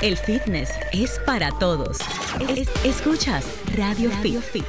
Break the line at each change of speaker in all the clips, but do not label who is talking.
El fitness es para todos. Es- escuchas Radio, Fit.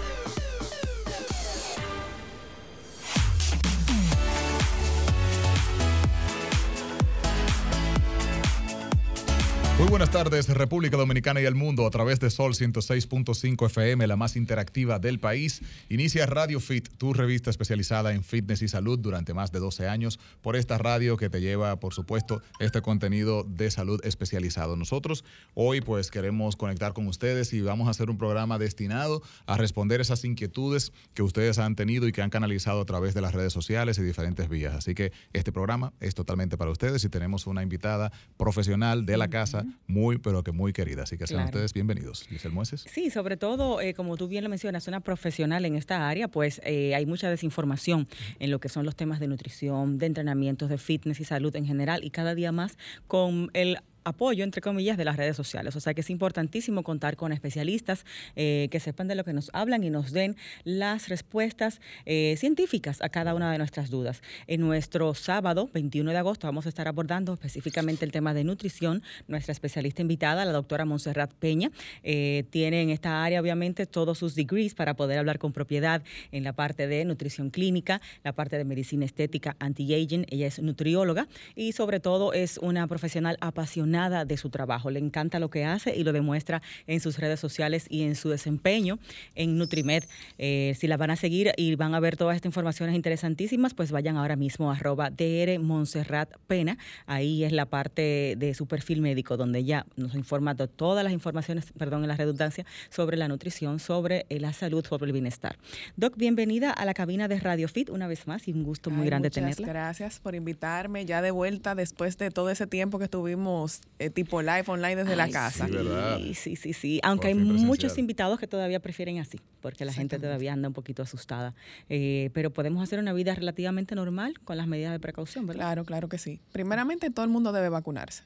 Buenas tardes, República Dominicana y el mundo, a través de Sol 106.5 FM, la más interactiva del país. Inicia Radio Fit, tu revista especializada en fitness y salud durante más de 12 años, por esta radio que te lleva, por supuesto, este contenido de salud especializado. Nosotros hoy, pues, queremos conectar con ustedes y vamos a hacer un programa destinado a responder esas inquietudes que ustedes han tenido y que han canalizado a través de las redes sociales y diferentes vías. Así que este programa es totalmente para ustedes y tenemos una invitada profesional de la casa, muy, pero que muy querida. Así que sean
Claro.
ustedes bienvenidos. Giselle Mueces.
Sí, sobre todo, eh, como tú bien lo mencionas, una profesional en esta área, pues eh, hay mucha desinformación en lo que son los temas de nutrición, de entrenamientos, de fitness y salud en general, y cada día más con el apoyo, entre comillas, de las redes sociales. O sea que es importantísimo contar con especialistas eh, que sepan de lo que nos hablan y nos den las respuestas eh, científicas a cada una de nuestras dudas. En nuestro sábado, 21 de agosto, vamos a estar abordando específicamente el tema de nutrición. Nuestra especialista invitada, la doctora Montserrat Peña, eh, tiene en esta área, obviamente, todos sus degrees para poder hablar con propiedad en la parte de nutrición clínica, la parte de medicina estética, anti-aging. Ella es nutrióloga y, sobre todo, es una profesional apasionada de su trabajo. Le encanta lo que hace y lo demuestra en sus redes sociales y en su desempeño en Nutrimed. Eh, si la van a seguir y van a ver todas estas informaciones interesantísimas, pues vayan ahora mismo a arroba DR Montserrat Pena. Ahí es la parte de su perfil médico, donde ella nos informa de todas las informaciones, perdón, en la redundancia, sobre la nutrición, sobre eh, la salud, sobre el bienestar. Doc, bienvenida a la cabina de Radio Fit una vez más y un gusto muy
Ay,
grande
muchas
tenerla.
Gracias por invitarme ya de vuelta después de todo ese tiempo que estuvimos eh, tipo live online desde la casa.
Sí, ¿verdad?
Sí, sí. Aunque hay muchos invitados que todavía prefieren así, porque la gente todavía anda un poquito asustada. Eh, pero podemos hacer una vida relativamente normal con las medidas de precaución, ¿verdad?
Claro, claro que sí. Primeramente, todo el mundo debe vacunarse.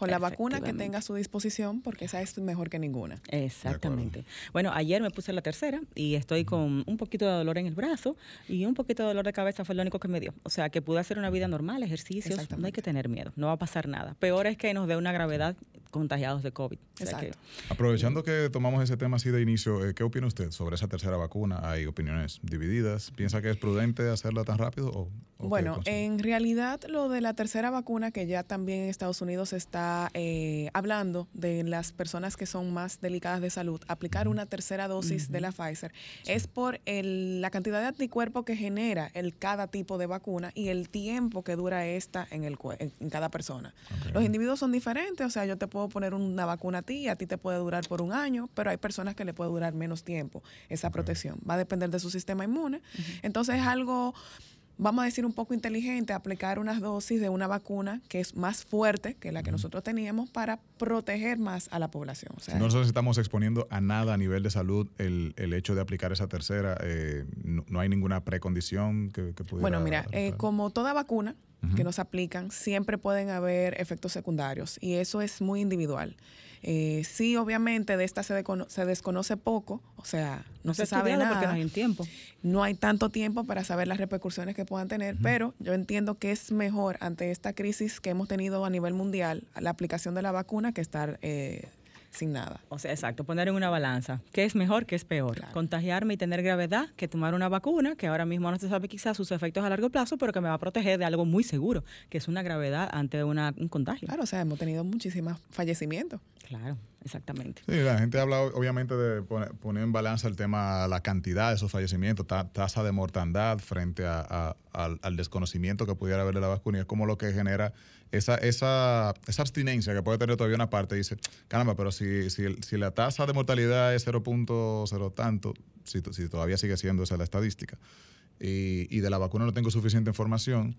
Con la vacuna que tenga a su disposición, porque esa es mejor que ninguna.
Exactamente. Bueno, ayer me puse la tercera y estoy con un poquito de dolor en el brazo y un poquito de dolor de cabeza fue lo único que me dio. O sea, que pude hacer una vida normal, ejercicios, no hay que tener miedo, no va a pasar nada. Peor es que nos dé una gravedad contagiados de COVID. O sea que-
Exacto.
Aprovechando que tomamos ese tema así de inicio, eh, ¿qué opina usted sobre esa tercera vacuna? ¿Hay opiniones divididas? ¿Piensa que es prudente hacerla tan rápido? O,
Bueno, en realidad lo de la tercera vacuna que ya también en Estados Unidos está eh, hablando de las personas que son más delicadas de salud, aplicar una tercera dosis de la Pfizer es por el- la cantidad de anticuerpos que genera el cada tipo de vacuna y el tiempo que dura esta en, el, en, en cada persona. Los individuos son diferentes, o sea, yo te puedo poner una vacuna a ti, a ti te puede durar por un año, pero hay personas que le puede durar menos tiempo esa protección. Va a depender de su sistema inmune. Entonces es algo, vamos a decir, un poco inteligente aplicar unas dosis de una vacuna que es más fuerte que la que nosotros teníamos para proteger más a la población. O sea,
no nos estamos exponiendo a nada a nivel de salud, el, el hecho de aplicar esa tercera, eh, no, no hay ninguna precondición que, que pudiera...
Bueno, mira, eh, como toda vacuna Que nos aplican, siempre pueden haber efectos secundarios y eso es muy individual. Eh, sí, obviamente de esta se, se desconoce poco, o sea, no, se,
ha
sabe nada.
porque no hay tiempo.
no hay tanto tiempo para saber las repercusiones que puedan tener, pero yo entiendo que es mejor ante esta crisis que hemos tenido a nivel mundial la aplicación de la vacuna que estar eh, sin nada.
O sea, exacto, poner en una balanza. ¿Qué es mejor, qué es peor?
Claro.
Contagiarme y tener gravedad que tomar una vacuna, que ahora mismo no se sabe quizás sus efectos a largo plazo, pero que me va a proteger de algo muy seguro, que es una gravedad ante una, un contagio.
Claro, o sea, hemos tenido muchísimos fallecimientos.
Claro, exactamente.
Sí, la gente habla obviamente de poner, poner en balanza el tema, la cantidad de esos fallecimientos, ta- tasa de mortandad frente a- al, desconocimiento que pudiera haber de la vacuna. Y es como lo que genera esa, esa, esa abstinencia que puede tener todavía una parte. Dice, caramba, pero si, la tasa de mortalidad es 0.0 tanto, si, to- si todavía sigue siendo esa la estadística, y, y de la vacuna no tengo suficiente información,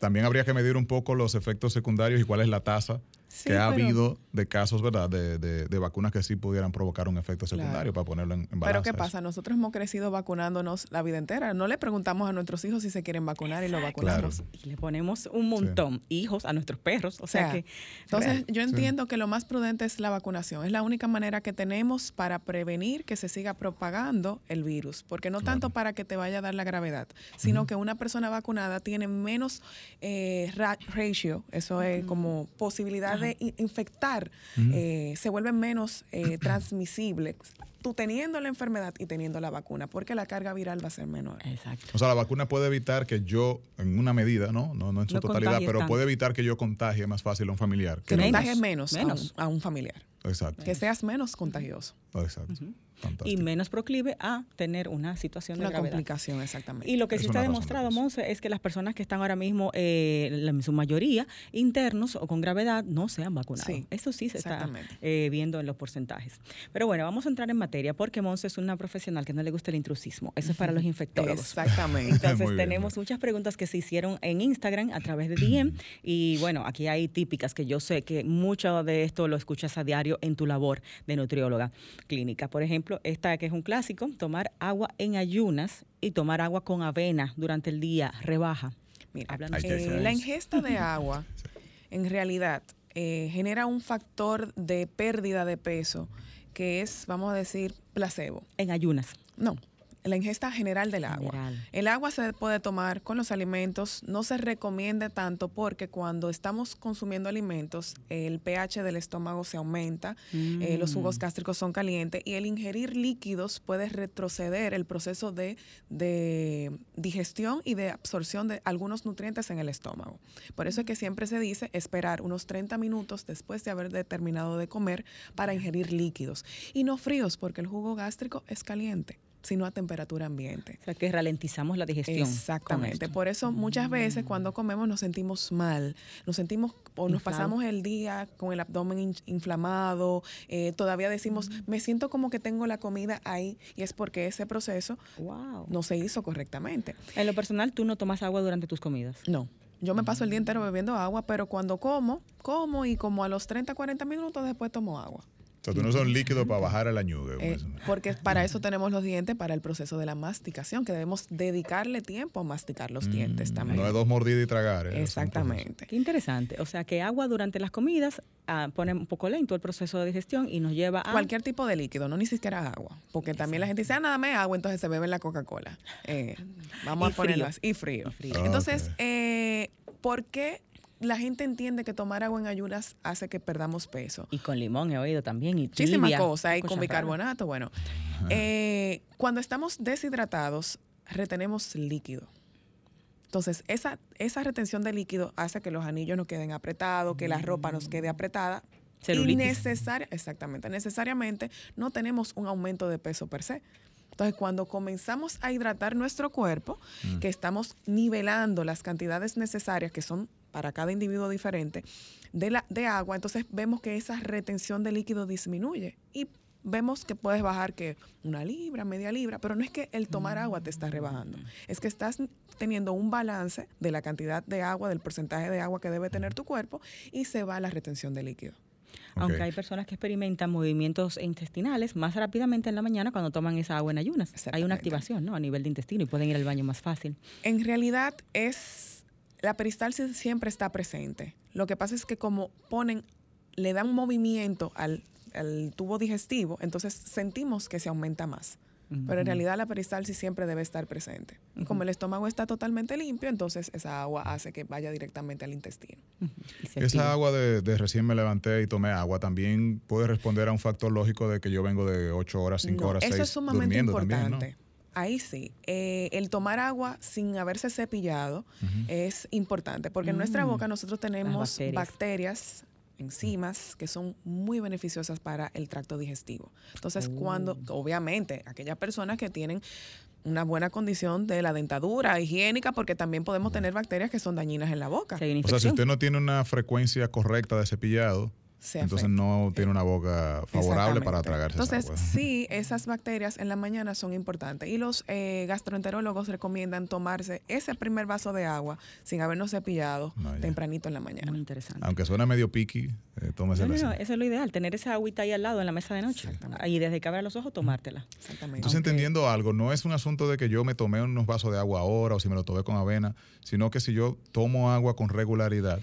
también habría que medir un poco los efectos secundarios y cuál es la tasa
Sí,
que ha
pero-
habido de casos, ¿verdad?, de, de- de vacunas que sí pudieran provocar un efecto secundario
Claro.
para ponerlo en, en
Pero. ¿qué pasa? Nosotros hemos crecido vacunándonos la vida entera. No le preguntamos a nuestros hijos si se quieren vacunar y lo vacunamos.
Y le ponemos un montón hijos a nuestros perros. O
O
sea, que.
entonces
real.
yo entiendo que lo más prudente es la vacunación. Es la única manera que tenemos para prevenir que se siga propagando el virus. Porque no tanto para que te vaya a dar la gravedad, sino que una persona vacunada tiene menos eh, ra- ratio, eso es como posibilidad Puede infectar, eh, se vuelve menos eh, transmisible tú teniendo la enfermedad y teniendo la vacuna, porque la carga viral va a ser menor.
Exacto.
O sea, la vacuna puede evitar que yo, en una medida, no, no, no en su totalidad, pero puede evitar que yo contagie más fácil a un familiar.
Que, contagies menos, menos. A, un, familiar.
Exacto.
Que seas menos contagioso.
Exacto
y menos proclive a tener una situación
una
de gravedad.
complicación, exactamente.
Y lo que sí está demostrado, Monse, es que las personas que están ahora mismo, eh, en su mayoría, internos o con gravedad, no se han vacunado. Eso sí se está eh, viendo en los porcentajes. Pero bueno, vamos a entrar en materia porque Monse es una profesional que no le gusta el intrusismo. Eso es para los infectólogos.
Exactamente.
Entonces tenemos muchas preguntas que se hicieron en Instagram a través de DM y bueno, aquí hay típicas que yo sé que mucho de esto lo escuchas a diario en tu labor de nutrióloga clínica. Por ejemplo, esta que es un clásico, tomar agua en ayunas y tomar agua con avena durante el día rebaja.
Mira, eh, la ingesta de agua en realidad eh, genera un factor de pérdida de peso que es, vamos a decir, placebo.
En ayunas.
No, la ingesta general del agua. El agua se puede tomar con los alimentos, no se recomienda tanto porque cuando estamos consumiendo alimentos, el pH del estómago se aumenta, eh, los jugos mm. gástricos son calientes y el ingerir líquidos puede retroceder el proceso de, digestión y de absorción de algunos nutrientes en el estómago. Por eso es que siempre se dice esperar unos 30 minutos después de haber terminado de comer para ingerir líquidos y no fríos porque el jugo gástrico es caliente sino a temperatura ambiente.
O sea, que ralentizamos la digestión.
Exactamente. Por eso muchas veces cuando comemos nos sentimos mal, nos sentimos o nos pasamos el día con el abdomen inflamado, eh, todavía decimos, me siento como que tengo la comida ahí y es porque ese proceso no se hizo correctamente.
En lo personal, ¿tú no tomas agua durante tus comidas?
No. Yo me paso el día entero bebiendo agua, pero cuando como, como y como a los 30, 40 minutos después tomo agua.
Sea, tú no son líquidos para bajar el añude.
Eh, porque para eso tenemos los dientes, para el proceso de la masticación, que debemos dedicarle tiempo a masticar los dientes mm, también.
No es dos mordidas y tragar.
¿eh? Exactamente.
Qué interesante. O sea, que agua durante las comidas ah, pone un poco lento el proceso de digestión y nos lleva a...
Cualquier tipo de líquido, no ni siquiera agua. Porque también la gente dice, ah, nada más agua, entonces se bebe la Coca-Cola. Eh, vamos a ponerlo Y frío. Entonces, ¿por qué la gente entiende que tomar agua en ayunas hace que perdamos peso.
Y con limón he oído también. Y
Muchísimas cosas. Y con bicarbonato. Bueno, eh, cuando estamos deshidratados, retenemos líquido. Entonces, esa, esa retención de líquido hace que los anillos nos queden apretados, que la ropa nos quede apretada. Y necesaria, exactamente, necesariamente no tenemos un aumento de peso per se. Entonces, cuando comenzamos a hidratar nuestro cuerpo, mm. que estamos nivelando las cantidades necesarias, que son para cada individuo diferente, de, la, de agua, entonces vemos que esa retención de líquido disminuye y vemos que puedes bajar que una libra, media libra, pero no es que el tomar agua te está rebajando, es que estás teniendo un balance de la cantidad de agua, del porcentaje de agua que debe tener tu cuerpo y se va la retención de líquido.
Aunque hay personas que experimentan movimientos intestinales más rápidamente en la mañana cuando toman esa agua en ayunas. Hay una activación ¿no? a nivel de intestino y pueden ir al baño más fácil.
En realidad es la peristalsis siempre está presente. Lo que pasa es que como ponen, le dan movimiento al, tubo digestivo, entonces sentimos que se aumenta más. Pero en realidad la peristalsis siempre debe estar presente. Como el estómago está totalmente limpio, entonces esa agua hace que vaya directamente al intestino.
Esa agua de, recién me levanté y tomé agua también puede responder a un factor lógico de que yo vengo de 8 horas, 5 horas, 6
Eso es sumamente importante. Ahí sí. Eh, el tomar agua sin haberse cepillado es importante porque en nuestra mm. boca nosotros tenemos bacterias. enzimas que son muy beneficiosas para el tracto digestivo. Entonces, cuando, oh. obviamente, aquellas personas que tienen una buena condición de la dentadura higiénica, porque también podemos tener bacterias que son dañinas en la boca.
O sea, si usted no tiene una frecuencia correcta de cepillado, entonces no tiene una boca favorable para tragarse.
Entonces, sí, esas bacterias en la mañana son importantes. Y los eh, gastroenterólogos recomiendan tomarse ese primer vaso de agua sin habernos cepillado tempranito en la mañana.
Muy interesante.
Aunque suena medio piqui, eh, tómese no,
no, eso es lo ideal, tener esa agüita ahí al lado en la mesa de noche. Y desde que abra los ojos, tomártela.
Exactamente. Entonces, entendiendo algo, no es un asunto de que yo me tomé unos vasos de agua ahora o si me lo tomé con avena, sino que si yo tomo agua con regularidad,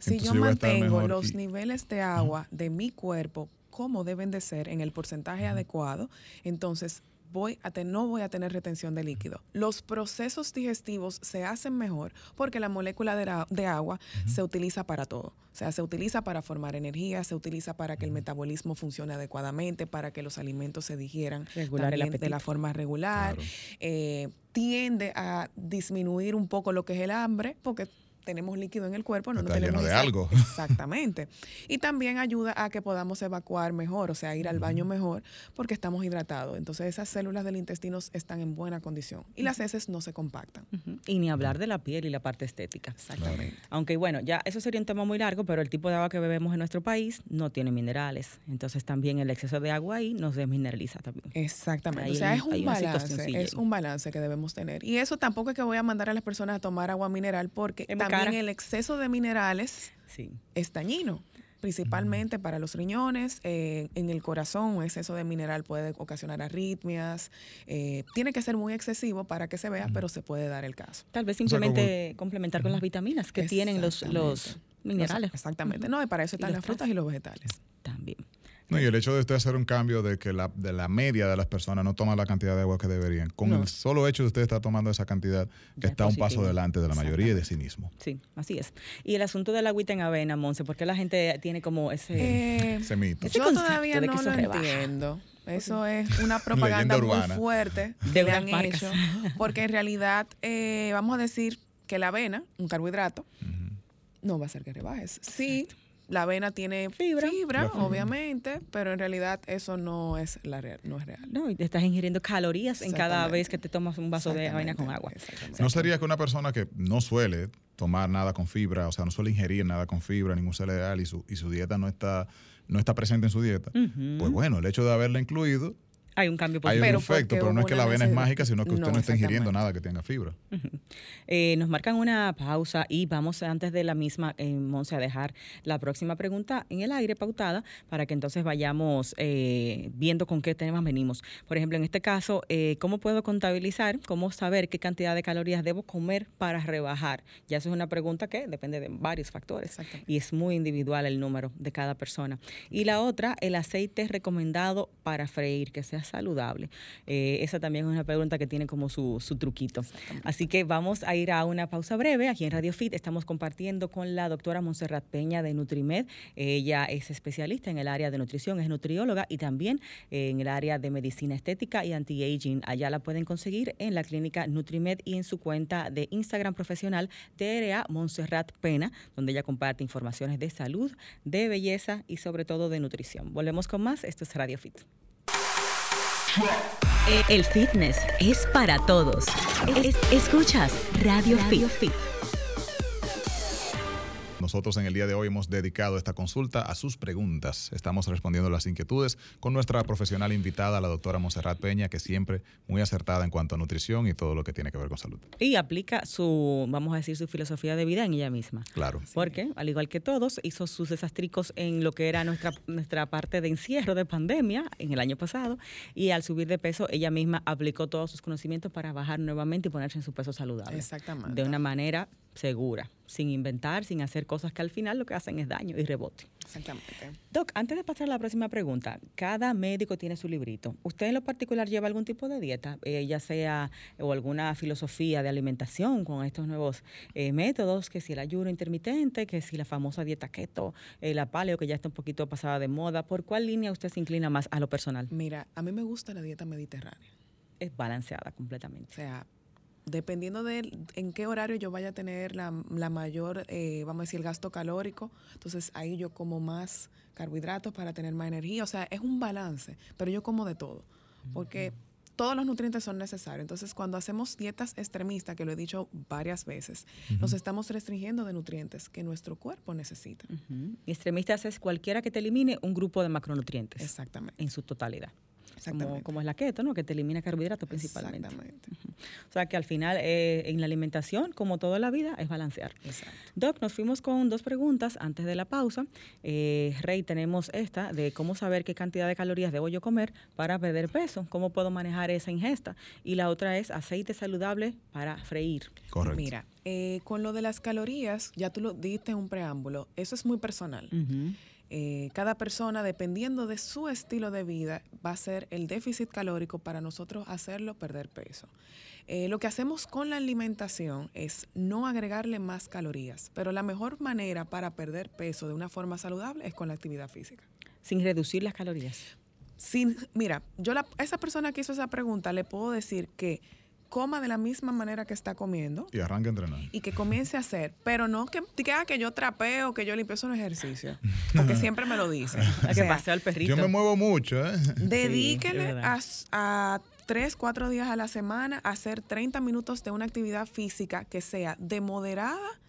si yo mantengo los niveles de agua de mi cuerpo como deben de ser en el porcentaje adecuado, entonces voy a no voy a tener retención de líquido. Los procesos digestivos se hacen mejor porque la molécula de, agua se utiliza para todo. O sea, se utiliza para formar energía, se utiliza para que el metabolismo funcione adecuadamente, para que los alimentos se digieran de la forma regular. Eh, tiende a disminuir un poco lo que es el hambre, porque tenemos líquido en el cuerpo, no, no tenemos
de algo.
Exactamente. Y también ayuda a que podamos evacuar mejor, o sea, ir al baño mejor, porque estamos hidratados. Entonces esas células del intestino están en buena condición y las heces no se compactan.
Y ni hablar de la piel y la parte estética. Exactamente. Aunque bueno, ya eso sería un tema muy largo, pero el tipo de agua que bebemos en nuestro país no tiene minerales. Entonces también el exceso de agua ahí nos desmineraliza también.
Exactamente. o sea, es un balance, es un balance que debemos tener. Y eso tampoco es que voy a mandar a las personas a tomar agua mineral porque también el exceso de minerales es dañino principalmente para los riñones, eh, en el corazón un exceso de mineral puede ocasionar arritmias, eh, tiene que ser muy excesivo para que se vea, pero se puede dar el caso.
Tal vez simplemente complementar con las vitaminas que tienen los, los minerales.
exactamente, no, y para eso están las frutas y los vegetales.
También.
No, y el hecho de usted hacer un cambio de que la, de la media de las personas no toma la cantidad de agua que deberían, con el solo hecho de usted estar tomando esa cantidad, está un paso delante de la mayoría y de sí mismo.
Sí, así es. Y el asunto de la agüita en avena, Monse, ¿por qué la gente tiene como ese,
eh, mito? yo todavía no lo entiendo. Eso es una propaganda muy fuerte de que han hecho, porque en realidad eh, vamos a decir que la avena, un carbohidrato, no va a hacer que rebajes. Sí, la avena tiene fibra, obviamente, pero en realidad eso no es la real, no es real.
No, y te estás ingiriendo calorías en cada vez que te tomas un vaso de avena con agua.
No sería que una persona que no suele tomar nada con fibra, o sea, no suele ingerir nada con fibra, ningún cereal y su, y su dieta no está no está presente en su dieta, pues bueno, el hecho de haberla incluido
hay un cambio
positivo. Hay un efecto, pero no es que la avena es mágica, sino que usted no, está ingiriendo nada que tenga fibra.
Eh, nos marcan una pausa y vamos antes de la misma, eh, Monse, a dejar la próxima pregunta en el aire pautada para que entonces vayamos eh, viendo con qué temas venimos. Por ejemplo, en este caso, eh, ¿cómo puedo contabilizar, cómo saber qué cantidad de calorías debo comer para rebajar? Ya eso es una pregunta que depende de varios factores y es muy individual el número de cada persona. Y la otra, el aceite recomendado para freír, que sea saludable? Eh, esa también es una pregunta que tiene como su, truquito. Así que vamos a ir a una pausa breve. Aquí en Radio Fit estamos compartiendo con la doctora Montserrat Peña de Nutrimed. Ella es especialista en el área de nutrición, es nutrióloga y también en el área de medicina estética y anti-aging. Allá la pueden conseguir en la clínica Nutrimed y en su cuenta de Instagram profesional TRA Montserrat Pena, donde ella comparte informaciones de salud, de belleza y sobre todo de nutrición. Volvemos con más. Esto es Radio Fit.
El fitness es para todos. escuchas Radio, Fit.
Nosotros en el día de hoy hemos dedicado esta consulta a sus preguntas. Estamos respondiendo las inquietudes con nuestra profesional invitada, la doctora Monserrat Peña, que siempre muy acertada en cuanto a nutrición y todo lo que tiene que ver con salud.
Y aplica su, vamos a decir, su filosofía de vida en ella misma.
Claro.
Porque, al igual que todos, hizo sus desastricos en lo que era nuestra, nuestra parte de encierro de pandemia en el año pasado y al subir de peso, ella misma aplicó todos sus conocimientos para bajar nuevamente y ponerse en su peso saludable.
Exactamente.
De una manera segura, sin inventar, sin hacer cosas que al final lo que hacen es daño y rebote.
Exactamente.
Doc, antes de pasar a la próxima pregunta, cada médico tiene su librito. ¿Usted en lo particular lleva algún tipo de dieta, eh, ya sea o alguna filosofía de alimentación con estos nuevos eh, métodos, que si el ayuno intermitente, que si la famosa dieta keto, eh, la paleo, que ya está un poquito pasada de moda? ¿Por cuál línea usted se inclina más a lo personal?
Mira, a mí me gusta la dieta mediterránea.
Es balanceada completamente.
O sea, dependiendo de en qué horario yo vaya a tener la, mayor, eh, vamos a decir, el gasto calórico, entonces ahí yo como más carbohidratos para tener más energía. O sea, es un balance, pero yo como de todo, porque todos los nutrientes son necesarios. Entonces, cuando hacemos dietas extremistas, que lo he dicho varias veces, nos estamos restringiendo de nutrientes que nuestro cuerpo necesita.
Extremistas es cualquiera que te elimine un grupo de macronutrientes.
Exactamente.
En su totalidad como, es la keto, ¿no? que te elimina carbohidratos principalmente.
Exactamente.
O sea que al final eh, en la alimentación, como toda la vida, es balancear. Doc, nos fuimos con dos preguntas antes de la pausa. Eh, Rey, tenemos esta de cómo saber qué cantidad de calorías debo yo comer para perder peso, cómo puedo manejar esa ingesta. Y la otra es aceite saludable para freír.
Correcto.
Mira, eh, con lo de las calorías, ya tú lo diste en un preámbulo, eso es muy personal. Eh, cada persona, dependiendo de su estilo de vida, va a ser el déficit calórico para nosotros hacerlo perder peso. Eh, lo que hacemos con la alimentación es no agregarle más calorías, pero la mejor manera para perder peso de una forma saludable es con la actividad física.
Sin reducir las calorías.
Sin, mira, yo la, a esa persona que hizo esa pregunta le puedo decir que coma de la misma manera que está comiendo.
Y arranque a entrenar.
Y que comience a hacer. Pero no que, que, ah, que yo trapeo, que yo limpio, eso no es ejercicio. Porque siempre me lo dicen.
O que paseo al perrito.
Yo me muevo mucho, ¿eh?
Dedíquele a, a tres, cuatro días a la semana a hacer 30 minutos de una actividad física que sea de moderada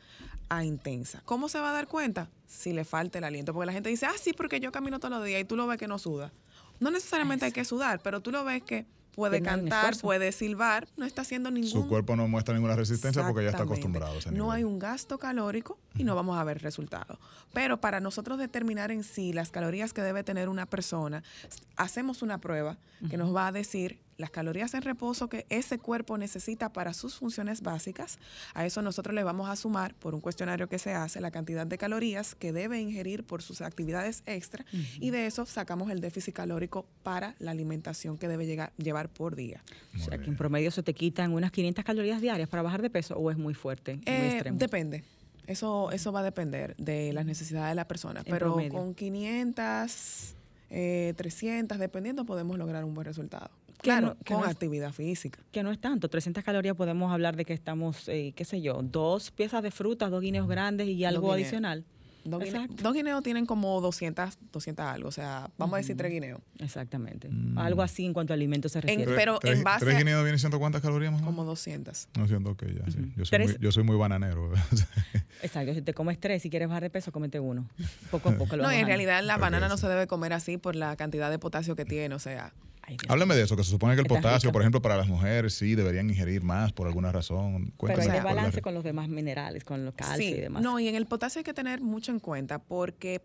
a intensa. ¿Cómo se va a dar cuenta? Si le falta el aliento. Porque la gente dice, ah, sí, porque yo camino todos los días y tú lo ves que no suda. No necesariamente hay que sudar, pero tú lo ves que puede cantar, puede silbar, no está haciendo ningún...
Su cuerpo no muestra ninguna resistencia porque ya está acostumbrado. A
no hay un gasto calórico y no vamos a ver resultados. Pero para nosotros determinar en sí las calorías que debe tener una persona, hacemos una prueba que nos va a decir las calorías en reposo que ese cuerpo necesita para sus funciones básicas. A eso nosotros le vamos a sumar por un cuestionario que se hace la cantidad de calorías que debe ingerir por sus actividades extra y de eso sacamos el déficit calórico para la alimentación que debe llegar, llevar por día.
o sea, que en promedio se te quitan unas 500 calorías diarias para bajar de peso o es muy fuerte, muy eh, extremo.
Depende. Eso, eso va a depender de las necesidades de la persona, pero con 500, 300, eh, dependiendo, podemos lograr un buen resultado. Claro, con actividad física.
Que no es tanto. 300 calorías podemos hablar de que estamos, eh, qué sé yo, dos piezas de fruta, dos guineos grandes y algo adicional.
Dos, guineos tienen como 200, 200 algo, o sea, vamos a decir tres guineos.
Exactamente. Mm. Algo así en cuanto a alimentos se refiere.
pero en base
¿Tres guineos vienen siendo cuántas calorías más?
Como 200.
200, ok, ya, sí. Yo soy, muy, yo soy muy bananero.
Exacto, si te comes tres, si quieres bajar de peso, comete uno. Poco a poco lo
No, en realidad la banana no se debe comer así por la cantidad de potasio que tiene, o sea...
Háblame de eso, que se supone que el potasio, por ejemplo, para las mujeres sí deberían ingerir más por alguna razón.
Pero hay de balance con los demás minerales, con los calcio y demás.
No, y en el potasio hay que tener mucho en cuenta porque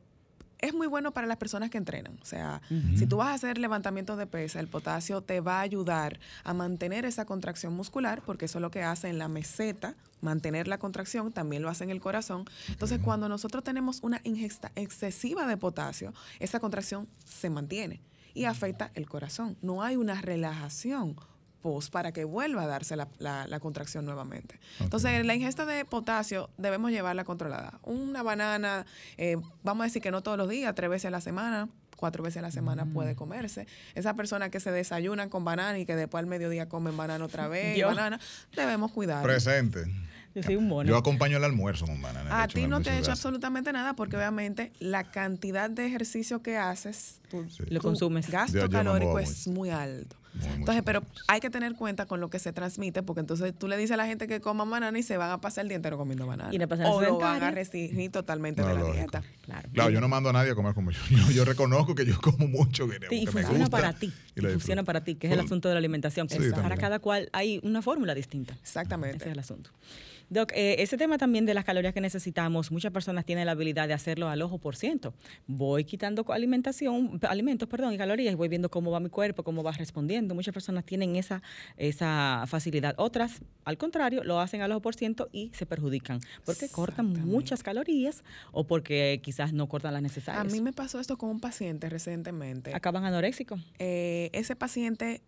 es muy bueno para las personas que entrenan. O sea, si tú vas a hacer levantamientos de pesa, el potasio te va a ayudar a mantener esa contracción muscular, porque eso es lo que hace en la meseta, mantener la contracción, también lo hace en el corazón. Entonces, cuando nosotros tenemos una ingesta excesiva de potasio, esa contracción se mantiene y afecta el corazón. No hay una relajación post para que vuelva a darse la, contracción nuevamente. Entonces, la ingesta de potasio debemos llevarla controlada. Una banana, eh, vamos a decir que no todos los días, tres veces a la semana, cuatro veces a la semana mm. puede comerse. Esa persona que se desayunan con banana y que después al mediodía comen banana otra vez, banana, debemos cuidar.
Presente.
Yo soy un mono.
Yo acompaño el almuerzo con banana.
A ti no te he hecho absolutamente nada porque obviamente la cantidad de ejercicio que haces, tú,
lo consumes.
Gasto calórico es muy alto. entonces, pero hay que tener cuenta con lo que se transmite, porque entonces tú le dices a la gente que coma banana y se van a pasar el día entero comiendo banana.
Y
o lo van a restringir totalmente de la dieta.
Claro. claro, yo no mando a nadie a comer como yo. Yo, reconozco que yo como mucho
guineo. y funciona para ti. Y, funciona para ti, que es el asunto de la alimentación. para cada cual hay una fórmula distinta.
Exactamente.
Ese es el asunto. Doc, eh, ese tema también de las calorías que necesitamos, muchas personas tienen la habilidad de hacerlo al ojo por ciento. Voy quitando alimentación, alimentos, perdón, y calorías y voy viendo cómo va mi cuerpo, cómo va respondiendo. Muchas personas tienen esa, esa facilidad. Otras, al contrario, lo hacen al ojo por ciento y se perjudican porque cortan muchas calorías o porque quizás no cortan las necesarias.
A mí me pasó esto con un paciente recientemente.
¿Acaban anoréxicos?
Eh, ese paciente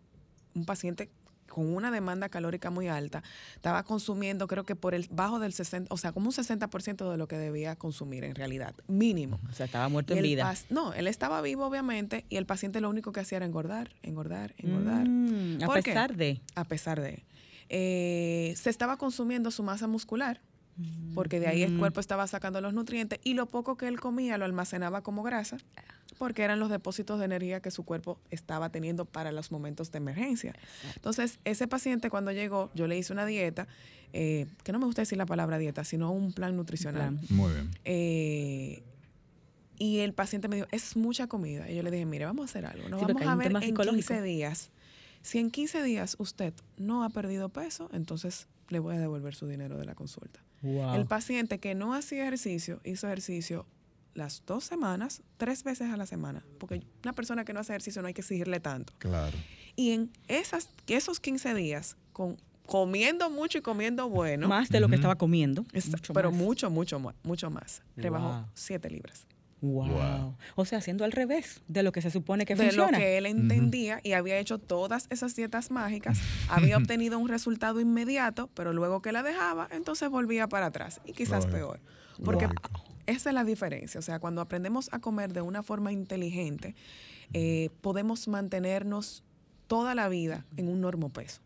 un paciente con una demanda calórica muy alta, estaba consumiendo creo que por el bajo del 60, o sea, como un 60% de lo que debía consumir en realidad, mínimo.
O sea, estaba muerto en vida.
No, él estaba vivo obviamente y el paciente lo único que hacía era engordar, engordar, engordar.
Mm, a pesar de.
A pesar de. Eh, se estaba consumiendo su masa muscular porque de ahí el cuerpo estaba sacando los nutrientes y lo poco que él comía lo almacenaba como grasa porque eran los depósitos de energía que su cuerpo estaba teniendo para los momentos de emergencia. Entonces, ese paciente cuando llegó, yo le hice una dieta, eh, que no me gusta decir la palabra dieta, sino un plan nutricional.
Muy bien.
Eh, y el paciente me dijo, es mucha comida. Y yo le dije, mire, vamos a hacer algo. Nos vamos a ver en 15 días. Si en 15 días usted no ha perdido peso, entonces le voy a devolver su dinero de la consulta. El paciente que no hacía ejercicio, hizo ejercicio las dos semanas, tres veces a la semana, porque una persona que no hace ejercicio no hay que exigirle tanto.
Claro.
Y en esas, esos 15 días, con, comiendo mucho y comiendo bueno.
Más de lo que estaba comiendo.
pero mucho, mucho, mucho más. Rebajó 7 libras.
Wow. O sea, haciendo al revés de lo que se supone que
de
funciona.
lo que él entendía y había hecho todas esas dietas mágicas, había obtenido un resultado inmediato, pero luego que la dejaba, entonces volvía para atrás y quizás
Lógico.
peor. Porque
Lógico.
esa es la diferencia. O sea, cuando aprendemos a comer de una forma inteligente, eh, podemos mantenernos toda la vida en un normopeso.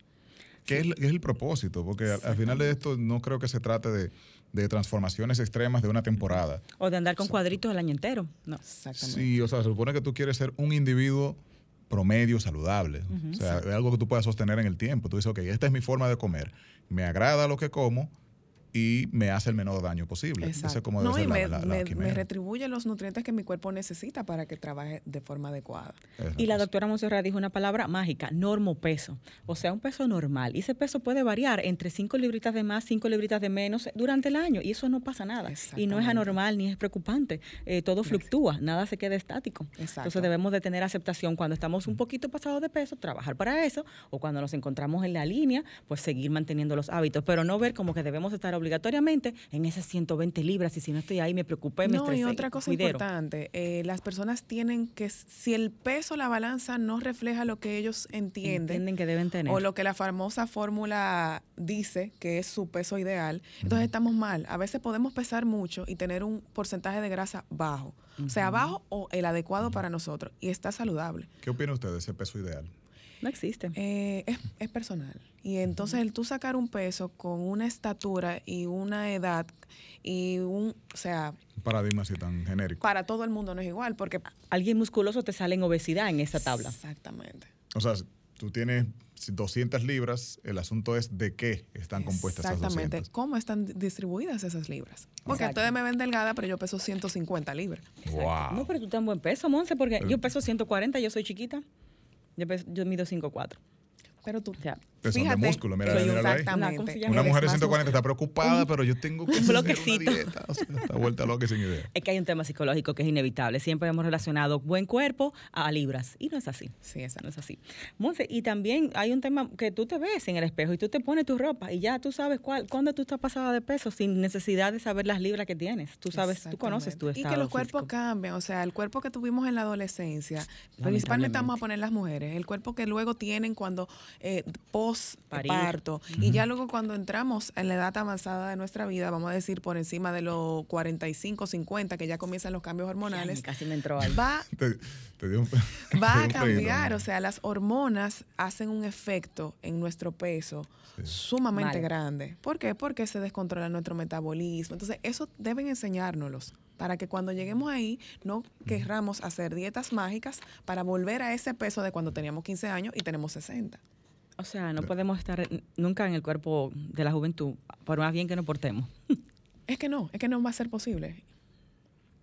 ¿Qué es, qué es el propósito? Porque al, al final de esto no creo que se trate de, de transformaciones extremas de una temporada.
O de andar con cuadritos el año entero. No.
Exactamente.
Sí, o sea, se supone que tú quieres ser un individuo promedio saludable. O sea, es algo que tú puedas sostener en el tiempo. Tú dices, ok, esta es mi forma de comer. Me agrada lo que como y me hace el menor daño posible. Esa es como debe
no,
ser
y
la-
me,
la- la
me- retribuye los nutrientes que mi cuerpo necesita para que trabaje de forma adecuada.
Y la doctora Monserrat dijo una palabra mágica, normopeso. O sea, un peso normal. Y ese peso puede variar entre 5 libritas de más, 5 libritas de menos durante el año. Y eso no pasa nada. Y no es anormal ni es preocupante. Eh, todo fluctúa, nada se queda estático.
Exacto.
Entonces debemos de tener aceptación cuando estamos un poquito pasados de peso, trabajar para eso. O cuando nos encontramos en la línea, pues seguir manteniendo los hábitos. Pero no ver como que debemos estar obligatoriamente en esas 120 libras. Y si no estoy ahí, me preocupé, me
No,
estresé.
y otra cosa
cuidero.
importante, eh, las personas tienen que, si el peso, la balanza no refleja lo que ellos entienden,
Entienden que deben tener.
o lo que la famosa fórmula dice que es su peso ideal, entonces estamos mal. A veces podemos pesar mucho y tener un porcentaje de grasa bajo, o sea, bajo o el adecuado para nosotros, y está saludable.
¿Qué opina usted de ese peso ideal?
No existe.
Eh, es, es personal. Y entonces el tú sacar un peso con una estatura y una edad y un, o sea,
Un paradigma así tan genérico.
para todo el mundo no es igual, porque
Alguien musculoso te sale en obesidad en esa tabla.
Exactamente.
O sea, tú tienes 200 libras, el asunto es de qué están compuestas esas
Exactamente.
200.
¿Cómo están di- distribuidas esas libras? Porque
Exacto.
ustedes me ven delgada, pero yo peso 150 libras.
Wow.
No, pero tú estás en buen peso, Monse, porque
El-
yo peso 140, yo soy chiquita. Yo, yo mido 5'4".
Pero tú,
O sea,
Peso de músculo, mira, ahí.
exactamente.
¿cómo se llama?
Una mujer de
más
140 está preocupada, pero yo tengo que
un
hacer una
bloquecito.
dieta. O sea, está vuelta loca sin idea.
es que hay un tema psicológico que es inevitable. Siempre hemos relacionado buen cuerpo a libras. Y no es así.
Sí,
No
exacto.
es así. Monse, y también hay un tema que tú te ves en el espejo y tú te pones tu ropa y ya tú sabes cuál, cuándo tú estás pasada de peso sin necesidad de saber las libras que tienes. Tú sabes, tú conoces tu estado
Y que los cuerpos
físico.
cambian, o sea, el cuerpo que tuvimos en la adolescencia, principalmente vamos a poner las mujeres, el cuerpo que luego tienen cuando eh, post
Parir.
parto y ya luego cuando entramos en la edad avanzada de nuestra vida, vamos a decir por encima de los 45, 50, que ya comienzan los cambios
Ay,
hormonales,
casi me entró
va
Te, te dio un, te
va
dio
a cambiar, o sea, las hormonas hacen un efecto en nuestro peso sumamente grande. ¿Por qué? Porque se descontrola nuestro metabolismo. Entonces, eso deben enseñárnoslos para que cuando lleguemos ahí no querramos hacer dietas mágicas para volver a ese peso de cuando teníamos 15 años y tenemos 60.
O sea, no podemos estar nunca en el cuerpo de la juventud, por más bien que nos portemos.
Es que no, es que no va a ser posible.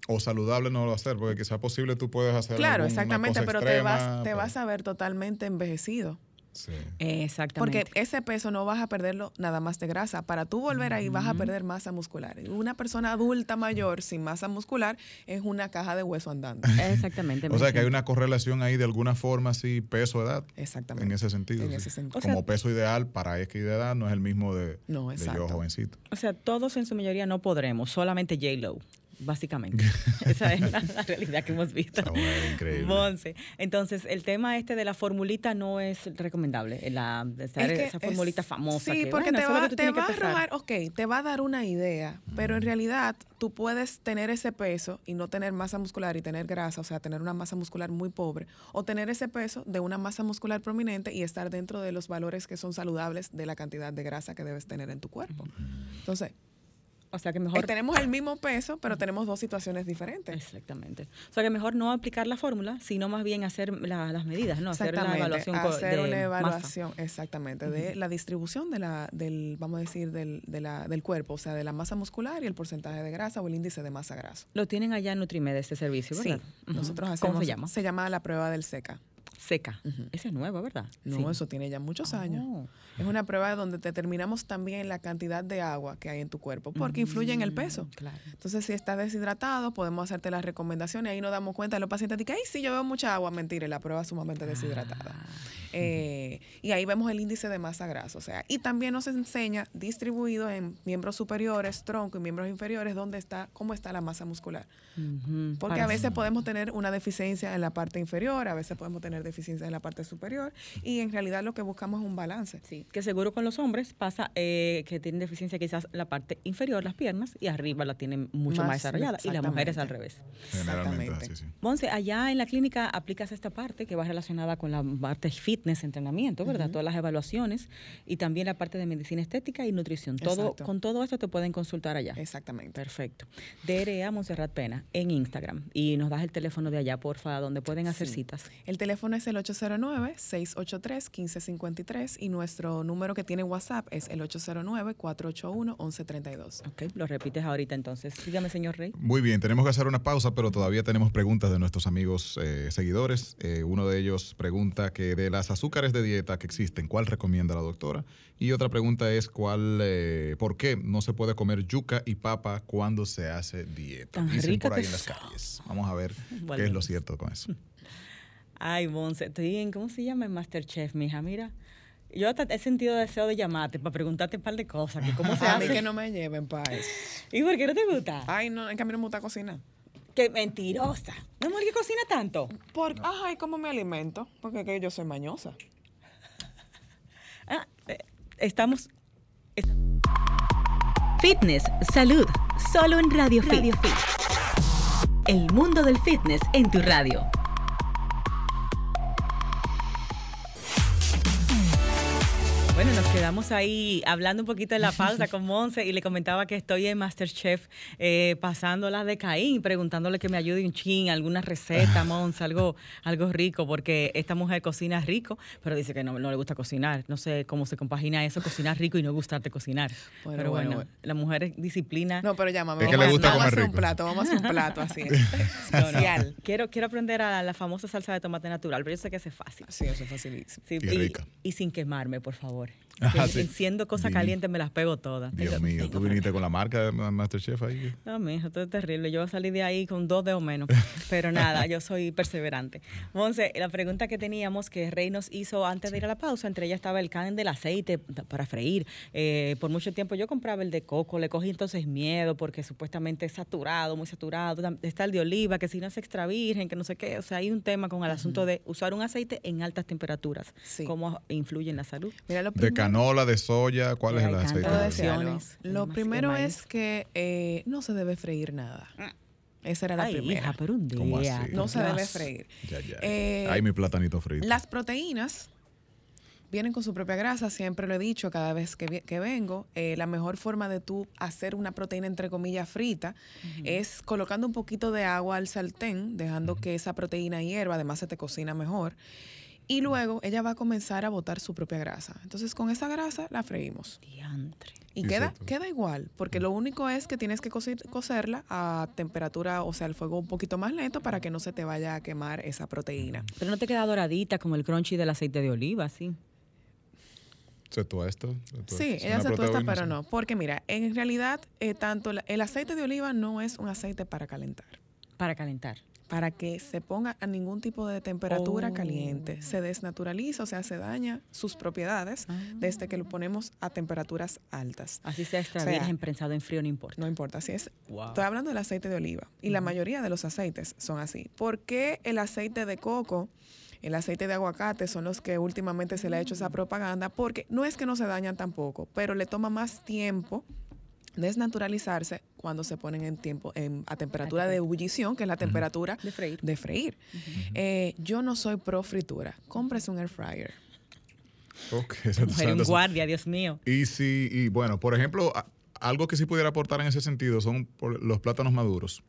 O saludable no lo va a hacer, porque quizá posible tú puedes hacer
Claro, exactamente,
cosa
pero te vas, te
pero-
vas a ver totalmente envejecido.
Sí.
Exactamente.
Porque ese peso no vas a perderlo nada más de grasa. Para tú volver ahí vas a perder masa muscular. Y Una persona adulta mayor sin masa muscular es una caja de hueso andando.
Exactamente.
O sea que hay una correlación ahí de alguna forma, así, peso-edad.
Exactamente.
En ese sentido.
En
sí.
ese sentido.
O sea-
Como peso ideal para X de edad no es el mismo de,
No,
de yo
exacto.
jovencito.
O sea, todos en su mayoría no podremos, solamente J-Lo, básicamente. Esa es la, la realidad que hemos visto.
Está bueno, increíble.
Monse. Entonces, el tema este de la formulita no es recomendable, la, esa,
Es que
esa formulita
es-
famosa.
Sí,
que,
porque
bueno,
te va, te a arrojar, ok, te va a dar una idea, pero en realidad tú puedes tener ese peso y no tener masa muscular y tener grasa, o sea, tener una masa muscular muy pobre, o tener ese peso de una masa muscular prominente y estar dentro de los valores que son saludables de la cantidad de grasa que debes tener en tu cuerpo. Entonces,
O sea, que
eh,
mejor...
tenemos el mismo peso, pero tenemos dos situaciones diferentes.
Exactamente. O sea, que mejor no aplicar la fórmula, sino más bien hacer la- las medidas, ¿no? Hacer la evaluación
hacer
de
una
masa.
evaluación, exactamente, de la distribución de la, del, vamos a decir, del, de la, del cuerpo, o sea, de la masa muscular y el porcentaje de grasa o el índice de masa grasa.
Lo tienen allá en Nutrimed este servicio, ¿verdad?
Sí, nosotros hacemos.
¿Cómo se llama?
Se llama la prueba del SECA.
Seca. Esa es nueva, ¿verdad?
No,
Sí.
eso tiene ya muchos años.
Oh.
Es una prueba donde determinamos también la cantidad de agua que hay en tu cuerpo, porque influye en el peso.
Mm, Claro.
Entonces, si estás deshidratado, podemos hacerte las recomendaciones. Ahí nos damos cuenta, los pacientes dicen, ay, sí, yo veo mucha agua. Mentira, la prueba es sumamente deshidratada. Eh, y ahí vemos el índice de masa grasa. O sea, y también nos enseña distribuido en miembros superiores, tronco y miembros inferiores, dónde está, cómo está la masa muscular. Porque a veces podemos tener una deficiencia en la parte inferior, a veces podemos tener deficiencia en la parte superior, y en realidad lo que buscamos es un balance.
Sí, que seguro con los hombres pasa eh, que tienen deficiencia quizás la parte inferior, las piernas, y arriba la tienen mucho más,
Más,
desarrollada, y las mujeres al revés.
Generalmente es
Exactamente.
así, sí.
Monse, allá en la clínica aplicas esta parte que va relacionada con la parte fitness, entrenamiento, ¿verdad? Todas las evaluaciones y también la parte de medicina estética y nutrición. Todo,
Exacto.
con todo esto te pueden consultar allá.
Exactamente.
Perfecto. DRA Monserrat Pena en Instagram. Y nos das el teléfono de allá, porfa, donde pueden hacer
Sí.
citas.
El teléfono es el 809-683-1553 y nuestro número que tiene WhatsApp es el 809-481-1132.
Ok, lo repites ahorita entonces. Dígame, señor Rey.
Muy bien, tenemos que hacer una pausa, pero todavía tenemos preguntas de nuestros amigos eh, seguidores. Eh, uno de ellos pregunta que de las azúcares de dieta que existen, ¿cuál recomienda la doctora? Y otra pregunta es cuál, eh, ¿por qué no se puede comer yuca y papa cuando se hace dieta?
Tan
Dicen
rica
por ahí
que
en las calles. Vamos a ver qué es lo cierto con eso.
Ay, Monse, estoy en, ¿cómo se llama? En Masterchef, mija, mira. Yo hasta he sentido deseo de llamarte para preguntarte un par de cosas, que cómo se
A mí
hace.
que no me lleven para eso.
¿Y por qué no te gusta?
Ay, no, en cambio no me gusta cocinar.
Qué mentirosa. No amor, que cocina tanto.
Por, Ay, ¿cómo me alimento? Porque que yo soy mañosa.
Ah, eh, estamos... est-
Fitness, salud, solo en Radio Fit. El mundo del fitness en tu radio.
Quedamos ahí hablando un poquito en la pausa con Monse y le comentaba que estoy en Masterchef eh, pasándolas de Caín, preguntándole que me ayude un chin, alguna receta, Monse, algo, algo rico, porque esta mujer cocina rico, pero dice que no, no le gusta cocinar. No sé cómo se compagina eso, cocinar rico y no gustarte cocinar.
Bueno,
pero bueno,
bueno.
la mujer es disciplina.
No, pero llámame.
Es que
vamos
le gusta
vamos a hacer un plato, vamos a hacer un plato así.
No, no.
especial.
Quiero, quiero aprender a la famosa salsa de tomate natural, pero yo sé que es fácil.
Sí, eso es facilísimo.
Sí,
Y rica.
y sin quemarme, por favor. Que
sí.
Enciendo cosas calientes, me las pego todas.
Dios mío, tú viniste con la marca de Masterchef ahí.
No, mijo, esto es terrible. Yo voy a salir de ahí con dos de o menos. Pero nada, yo soy perseverante. Monse, la pregunta que teníamos que Rey nos hizo antes de ir a la pausa, entre ellas estaba el can del aceite para freír. Eh, por mucho tiempo yo compraba el de coco, le cogí entonces miedo porque supuestamente es saturado, muy saturado. Está el de oliva, que si no es extra virgen, que no sé qué. O sea, hay un tema con el asunto de usar un aceite en altas temperaturas.
Sí.
¿Cómo influye en la salud?
Mira, lo
De
primero-
canola, de soya, ¿cuál es el aceite?
Lo primero es que eh, no se debe freír nada. Esa era la
Ay,
primera.
hija, pero un
¿Cómo
día.
así?
No se debe freír.
Ya, ya.
Eh,
Ay, mi platanito frito.
Las proteínas vienen con su propia grasa, siempre lo he dicho cada vez que vengo. eh, la mejor forma de tú hacer una proteína entre comillas frita es colocando un poquito de agua al sartén, dejando que esa proteína hierva, además se te cocina mejor. Y luego ella va a comenzar a botar su propia grasa. Entonces con esa grasa la freímos.
Diantre.
Y queda,
Exacto.
queda igual, porque lo único es que tienes que cocer- cocerla a temperatura, o sea, al fuego un poquito más lento para que no se te vaya a quemar esa proteína.
Pero no te queda doradita como el crunchy del aceite de oliva, sí.
¿Se tuesta? ¿Se
Sí, ella se tuesta, pero no. Porque mira, en realidad, eh, tanto la- el aceite de oliva no es un aceite para calentar.
Para calentar.
Para que se ponga a ningún tipo de temperatura
Oh.
caliente. Se desnaturaliza, o sea, se daña sus propiedades desde que lo ponemos a temperaturas altas.
Así sea extra
O sea,
virgen, prensado en frío, no importa.
No importa si es.
Wow.
Estoy hablando del aceite de oliva. Y la mayoría de los aceites son así. ¿Por qué el aceite de coco, el aceite de aguacate son los que últimamente se le ha hecho esa propaganda? Porque no es que no se dañan tampoco, pero le toma más tiempo desnaturalizarse cuando se ponen en tiempo en, a temperatura de ebullición, que es la temperatura
De freír.
de freír. Eh, yo no soy pro fritura. Cómprese un air fryer.
Ok, se-
Mujer en guardia, Dios mío.
Y si, y bueno, por ejemplo, algo que sí pudiera aportar en ese sentido son por- los plátanos maduros.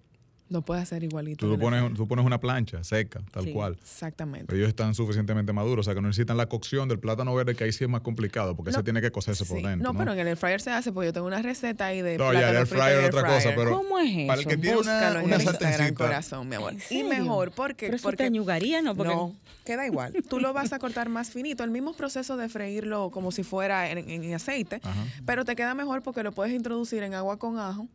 No puede hacer igualito.
Tú pones, tú pones una plancha seca, tal
Sí.
cual.
Exactamente.
Ellos están suficientemente maduros, o sea que no necesitan la cocción del plátano verde, que ahí sí es más complicado, porque
No,
ese tiene que cocerse por dentro.
No, pero en el air fryer se hace porque yo tengo una receta ahí de
No, ya, el
plátano
air fryer es otra cosa, pero
¿Cómo es
para el que
eso?
tiene una,
Búscalo
una
el Instagram,
sartencita,
corazón, mi amor.
¿En
Y mejor porque...
Pero eso
porque
te añugaría, ¿no? Porque
no, queda igual. Tú lo vas a cortar más finito. El mismo proceso de freírlo como si fuera en, en- en aceite,
Ajá.
pero te queda mejor porque lo puedes introducir en agua con ajo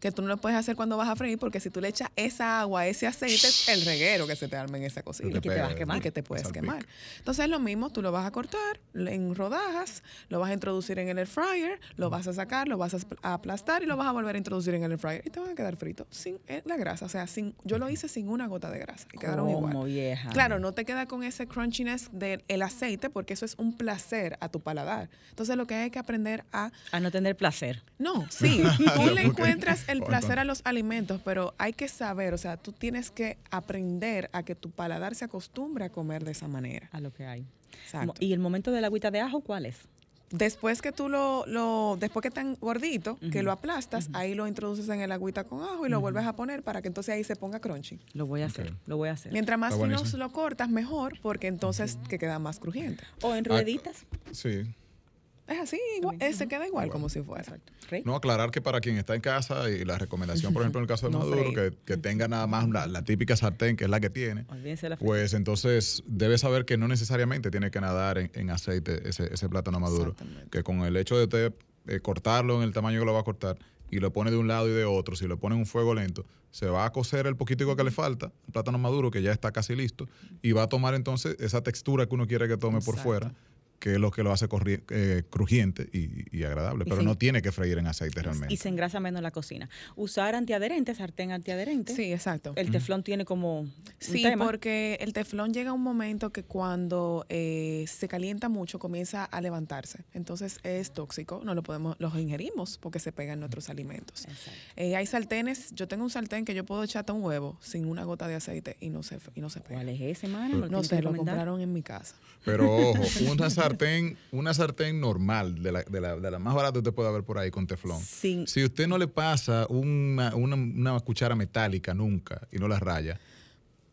que tú no lo puedes hacer cuando vas a freír, porque si tú le echas esa agua, ese aceite, el reguero que se te arma en esa cocina.
Y que te vas a quemar.
Y que te puedes
salpica.
quemar. Entonces es lo mismo, tú lo vas a cortar en rodajas, lo vas a introducir en el air fryer, lo vas a sacar, lo vas a apl- a aplastar y lo vas a volver a introducir en el air fryer y te van a quedar fritos sin eh, la grasa. O sea, sin, yo lo hice sin una gota de grasa y quedaron
Como
igual.
vieja.
Claro, no te queda con ese crunchiness del el aceite porque eso es un placer a tu paladar. Entonces lo que hay que aprender a
A no tener placer.
no, sí, tú le encuentras el
Oh,
placer a los alimentos, pero hay que saber, o sea, tú tienes que aprender a que tu paladar se acostumbre a comer de esa manera.
A lo que hay.
Exacto.
¿Y el momento de la agüita de ajo cuál es?
Después que tú lo, lo después que tan gordito, que lo aplastas, ahí lo introduces en el agüita con ajo y lo vuelves a poner para que entonces ahí se ponga crunchy.
Lo voy a hacer, lo voy a hacer.
Mientras más finos lo cortas, mejor, porque entonces que queda más crujiente.
O en rueditas.
Sí.
Es así, igual, eh, se queda igual como si fuera.
No, aclarar que para quien está en casa y la recomendación, por ejemplo, en el caso de
No
Maduro, que, que tenga nada más la, la típica sartén, que es la que tiene,
la
pues entonces debe saber que no necesariamente tiene que nadar en, en aceite ese, ese plátano maduro. Que con el hecho de usted eh, cortarlo en el tamaño que lo va a cortar y lo pone de un lado y de otro, si lo pone en un fuego lento, se va a cocer el poquitico que le falta, el plátano maduro que ya está casi listo, y va a tomar entonces esa textura que uno quiere que tome por fuera, que es lo que lo hace corri- eh, crujiente y, y agradable.
Y
Pero no tiene que freír en aceite realmente.
Y se engrasa menos la cocina. Usar antiadherente, sartén antiadherente.
Sí, exacto.
El teflón tiene como un
Sí,
tema.
porque el teflón llega a un momento que cuando eh, se calienta mucho comienza a levantarse. Entonces es tóxico, no lo podemos, los ingerimos porque se pegan nuestros alimentos. Eh, hay sartenes, yo tengo un sartén que yo puedo echar hasta un huevo sin una gota de aceite y no se, y no se pega.
¿Cuál es ese, mano? ¿Lo
No sé, lo compraron en mi casa.
Pero ojo, una sartén, una sartén normal, de la, de la, de la más barata que usted puede ver por ahí con teflón.
Sin-
Si usted no le pasa una, una, una cuchara metálica nunca y no la raya,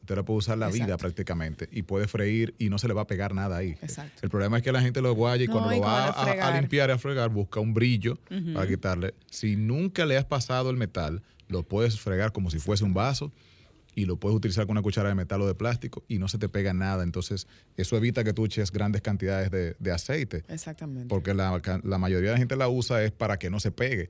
usted la puede usar la vida prácticamente y puede freír y no se le va a pegar nada ahí.
Exacto.
El problema es que la gente lo guaya y
No,
cuando
y
lo va
a
limpiar y a fregar busca un brillo para quitarle. Si nunca le has pasado el metal, lo puedes fregar como si fuese un vaso y lo puedes utilizar con una cuchara de metal o de plástico y no se te pega nada. Entonces, eso evita que tú eches grandes cantidades de, de aceite,
Exactamente.
porque la, la mayoría de la gente la usa es para que no se pegue.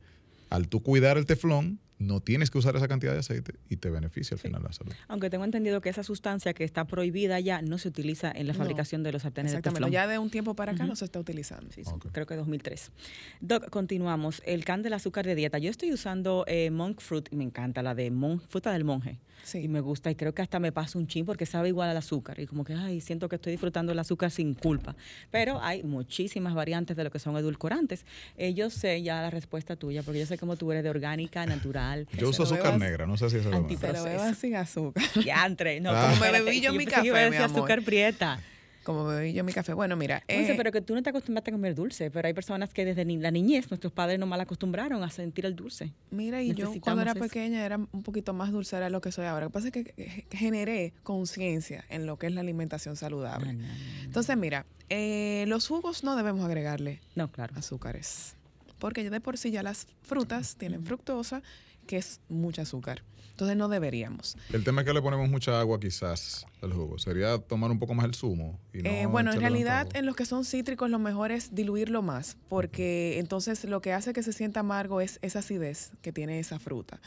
Al tú cuidar el teflón, no tienes que usar esa cantidad de aceite y te beneficia al final la salud.
Aunque tengo entendido que esa sustancia que está prohibida ya no se utiliza en la
No.
fabricación de los sartenes de
Exactamente.
teflón.
Ya de un tiempo para acá no se está utilizando.
Sí, sí,
Ok.
creo que 2003. Doc, continuamos. El can del azúcar de dieta. Yo estoy usando eh, monk fruit y me encanta la de mon- fruta del monje.
Sí.
Y me gusta y creo que hasta me paso un chin porque sabe igual al azúcar. Y como que, ay, siento que estoy disfrutando el azúcar sin culpa. Pero hay muchísimas variantes de lo que son edulcorantes. Eh, yo sé ya la respuesta tuya porque yo sé cómo tú eres de orgánica, natural.
Yo uso azúcar negra, no sé si eso es más.
Pero bebas sin azúcar.
Ya. No,
Ah.
como
Me bebí yo mi café,
azúcar prieta.
Como bebí yo mi café. Bueno, mira.
Monse,
eh,
pero que tú no te acostumbraste a comer dulce, pero hay personas que desde la niñez, nuestros padres no mal acostumbraron a sentir el dulce.
Mira, y yo cuando era
eso.
pequeña era un poquito más dulcera de lo que soy ahora. Lo que pasa es que generé conciencia en lo que es la alimentación saludable.
No, no, no, no.
Entonces, mira, eh, los jugos no debemos agregarle
No, claro.
azúcares. Porque ya de por sí ya las frutas tienen fructosa, que es mucho azúcar. Entonces no deberíamos.
El tema es que le ponemos mucha agua quizás al jugo. Sería tomar un poco más el zumo. Y no
Eh, bueno, en realidad en los que son cítricos lo mejor es diluirlo más, porque entonces lo que hace que se sienta amargo es esa acidez que tiene esa fruta.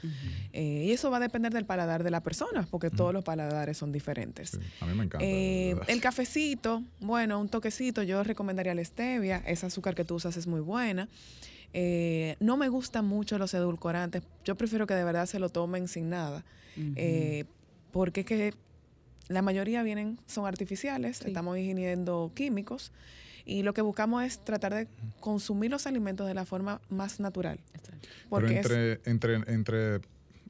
Eh, y eso va a depender del paladar de la persona, porque todos los paladares son diferentes.
Sí, a mí me encanta.
Eh, el cafecito, bueno, un toquecito, yo recomendaría la stevia, ese azúcar que tú usas es muy buena. Eh, no me gustan mucho los edulcorantes, yo prefiero que de verdad se lo tomen sin nada, eh, porque es que la mayoría vienen, son artificiales,
Sí.
estamos ingiriendo químicos y lo que buscamos es tratar de consumir los alimentos de la forma más natural.
Pero
Porque
entre, entre, entre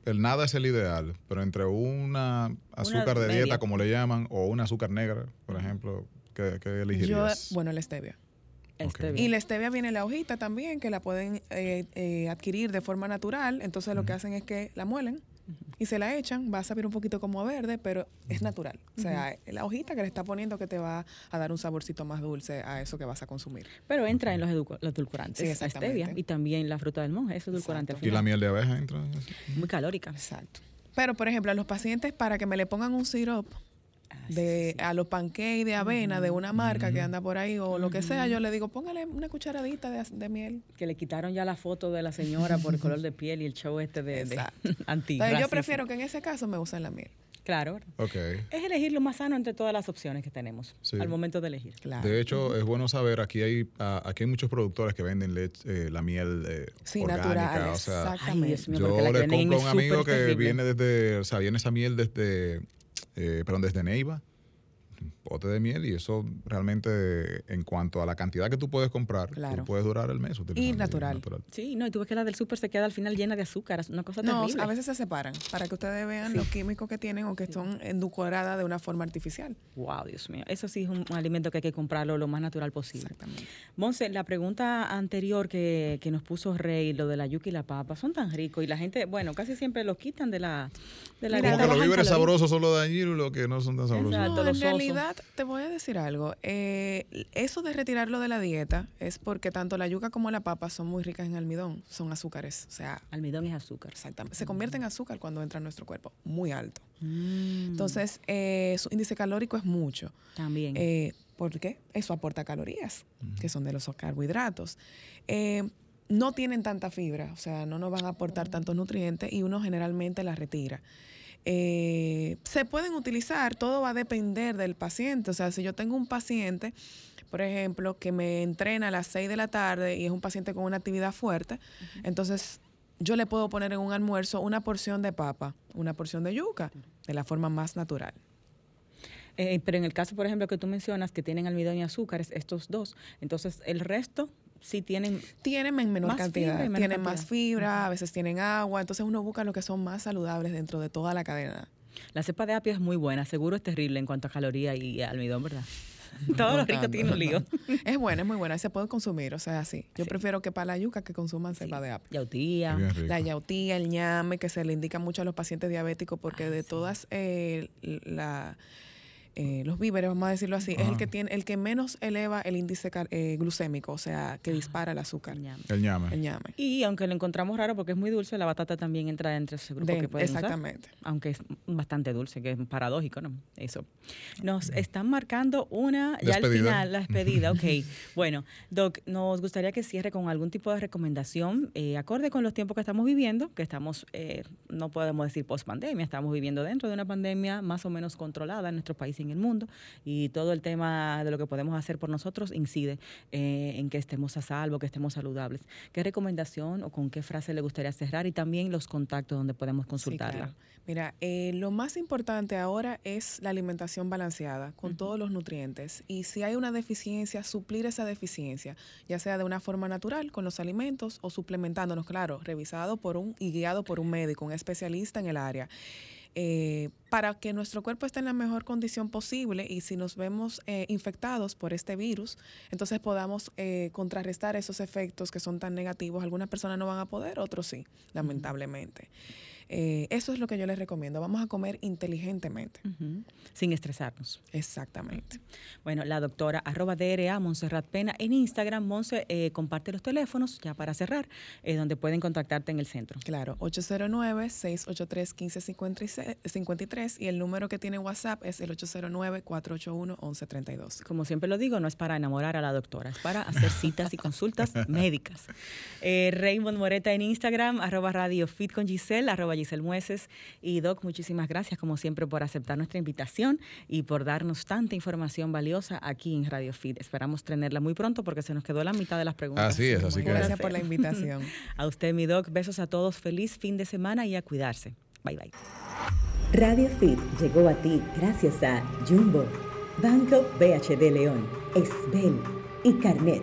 el nada es el ideal, pero entre una azúcar de
media.
dieta, como le llaman, o una azúcar negra, por ejemplo, ¿qué, qué
yo,
elegirías?
bueno, la stevia.
Este.
Y la stevia viene en la hojita también, que la pueden eh, eh, adquirir de forma natural. Entonces lo que hacen es que la muelen y se la echan. Va a saber un poquito como a verde, pero es natural. O sea, la hojita que le está poniendo que te va a dar un saborcito más dulce a eso que vas a consumir.
Pero entra en los, edulcorantes,
Sí,
la stevia y también la fruta del monje, es edulcorante al
¿Y la miel de abeja entra? en eso?
Muy calórica.
Exacto. Pero, por ejemplo, a los pacientes para que me le pongan un syrup, de a los pancakes de avena de una marca que anda por ahí o lo que sea, yo le digo, póngale una cucharadita de, de miel.
Que le quitaron ya la foto de la señora por el color de piel y el show este de, de anti
Entonces, yo prefiero que en ese caso me usen la miel.
Claro.
Okay.
Es elegir lo más sano entre todas las opciones que tenemos
Sí.
al momento de elegir.
Claro.
De hecho, es bueno saber, aquí hay aquí hay muchos productores que venden leche, eh, la miel eh,
Sí,
orgánica.
natural,
O sea,
Ay,
exactamente.
Dios mío,
yo le compro a un amigo que
terrible.
viene desde, o sea, viene esa miel desde, eh, perdón, desde Neiva, pote de miel, y eso realmente, en cuanto a la cantidad que tú puedes comprar,
Claro.
tú puedes durar el mes utilizando
natural.
Sí, no, y tú ves que la del súper se queda al final llena de azúcar, es una cosa
No,
terrible.
a veces se separan para que ustedes vean
Sí.
los químicos que tienen o que son endulcoradas de una forma artificial.
Wow, Dios mío. Eso sí es un, un alimento que hay que comprarlo lo más natural posible.
Exactamente.
Monse, la pregunta anterior que, que nos puso Rey, lo de la yuca y la papa, son tan ricos y la gente, bueno, casi siempre los quitan de la, de la
Mira,
Como que los víveres sabrosos son los dañinos y los que no son tan sabrosos.
Exacto.
No, en
osos.
Te voy a decir algo. Eh, eso de retirarlo de la dieta es porque tanto la yuca como la papa son muy ricas en almidón, son azúcares. O sea,
Almidón es azúcar.
exactamente, se convierte en azúcar cuando entra en nuestro cuerpo, muy alto.
Mm,
Entonces, eh, su índice calórico es mucho.
también.
Eh, ¿Por qué? Eso aporta calorías, que son de los carbohidratos. Eh, no tienen tanta fibra, o sea, no nos van a aportar tantos nutrientes y uno generalmente las retira. Eh, se pueden utilizar, todo va a depender del paciente. O sea, si yo tengo un paciente, por ejemplo, que me entrena a las 6 de la tarde y es un paciente con una actividad fuerte, entonces yo le puedo poner en un almuerzo una porción de papa, una porción de yuca, de la forma más natural.
Eh, pero en el caso, por ejemplo, que tú mencionas que tienen almidón y azúcares, estos dos, entonces el resto sí tienen
Tienen en menor cantidad,
fibra y menor
tienen más fibra, a veces tienen agua, entonces uno busca lo que son más saludables dentro de toda la cadena.
La cepa de apio es muy buena, seguro es terrible en cuanto a caloría y almidón, ¿verdad? Todo lo rico tiene un lío.
Es buena, es muy buena, y se puede consumir, o sea, sí. Yo
Sí.
prefiero que para la yuca que consuman cepa de apio.
Yautía.
La yautía, el ñame, que se le indica mucho a los pacientes diabéticos porque
Ah,
de
sí.
todas eh, la, eh, los víveres, vamos a decirlo así, es el que tiene el que menos eleva el índice car- eh, glucémico, o sea, que dispara el azúcar,
ñame.
El ñame.
el ñame.
Y aunque lo encontramos raro porque es muy dulce, la batata también entra entre ese grupo
De-
que pueden usar,
exactamente.
aunque es bastante dulce, que es paradójico, ¿no? Eso. Nos están marcando una, ya al final, la despedida, ok. bueno, Doc, nos gustaría que cierre con algún tipo de recomendación, eh, acorde con los tiempos que estamos viviendo, que estamos, eh, no podemos decir post pandemia, estamos viviendo dentro de una pandemia más o menos controlada en nuestro país y en el mundo, y todo el tema de lo que podemos hacer por nosotros incide eh, en que estemos a salvo, que estemos saludables. ¿Qué recomendación o con qué frase le gustaría cerrar y también los contactos donde podemos
Sí,
consultarla?
claro. Mira, eh, lo más importante ahora es la alimentación balanceada con todos los nutrientes. Y si hay una deficiencia, suplir esa deficiencia, ya sea de una forma natural con los alimentos o suplementándonos, claro, revisado por un y guiado por un médico, un especialista en el área. Eh, para que nuestro cuerpo esté en la mejor condición posible y si nos vemos eh, infectados por este virus, entonces podamos eh, contrarrestar esos efectos que son tan negativos. Algunas personas no van a poder, otros sí, lamentablemente. Eh, eso es lo que yo les recomiendo. Vamos a comer inteligentemente.
Sin estresarnos.
Exactamente.
Bueno, la doctora arroba DRA Montserrat Pena en Instagram. Monse eh, comparte los teléfonos ya para cerrar, eh, donde pueden contactarte en el centro.
Claro, 809-683-1553 y el número que tiene WhatsApp es el 809-481-1132.
Como siempre lo digo, no es para enamorar a la doctora, es para hacer citas y consultas médicas. Raymond Moreta en Instagram, arroba Radio Fit con Giselle, arroba Giselle Mueces. Y Doc, muchísimas gracias como siempre por aceptar nuestra invitación y por darnos tanta información valiosa aquí en Radio Fit. Esperamos tenerla muy pronto porque se nos quedó la mitad de las preguntas.
Así es, así que-
Gracias por la invitación.
A usted, mi Doc, besos a todos, feliz fin de semana y a cuidarse. Bye bye.
Radio Fit llegó a ti gracias a Jumbo, Banco BHD León, Esbel y Carnet.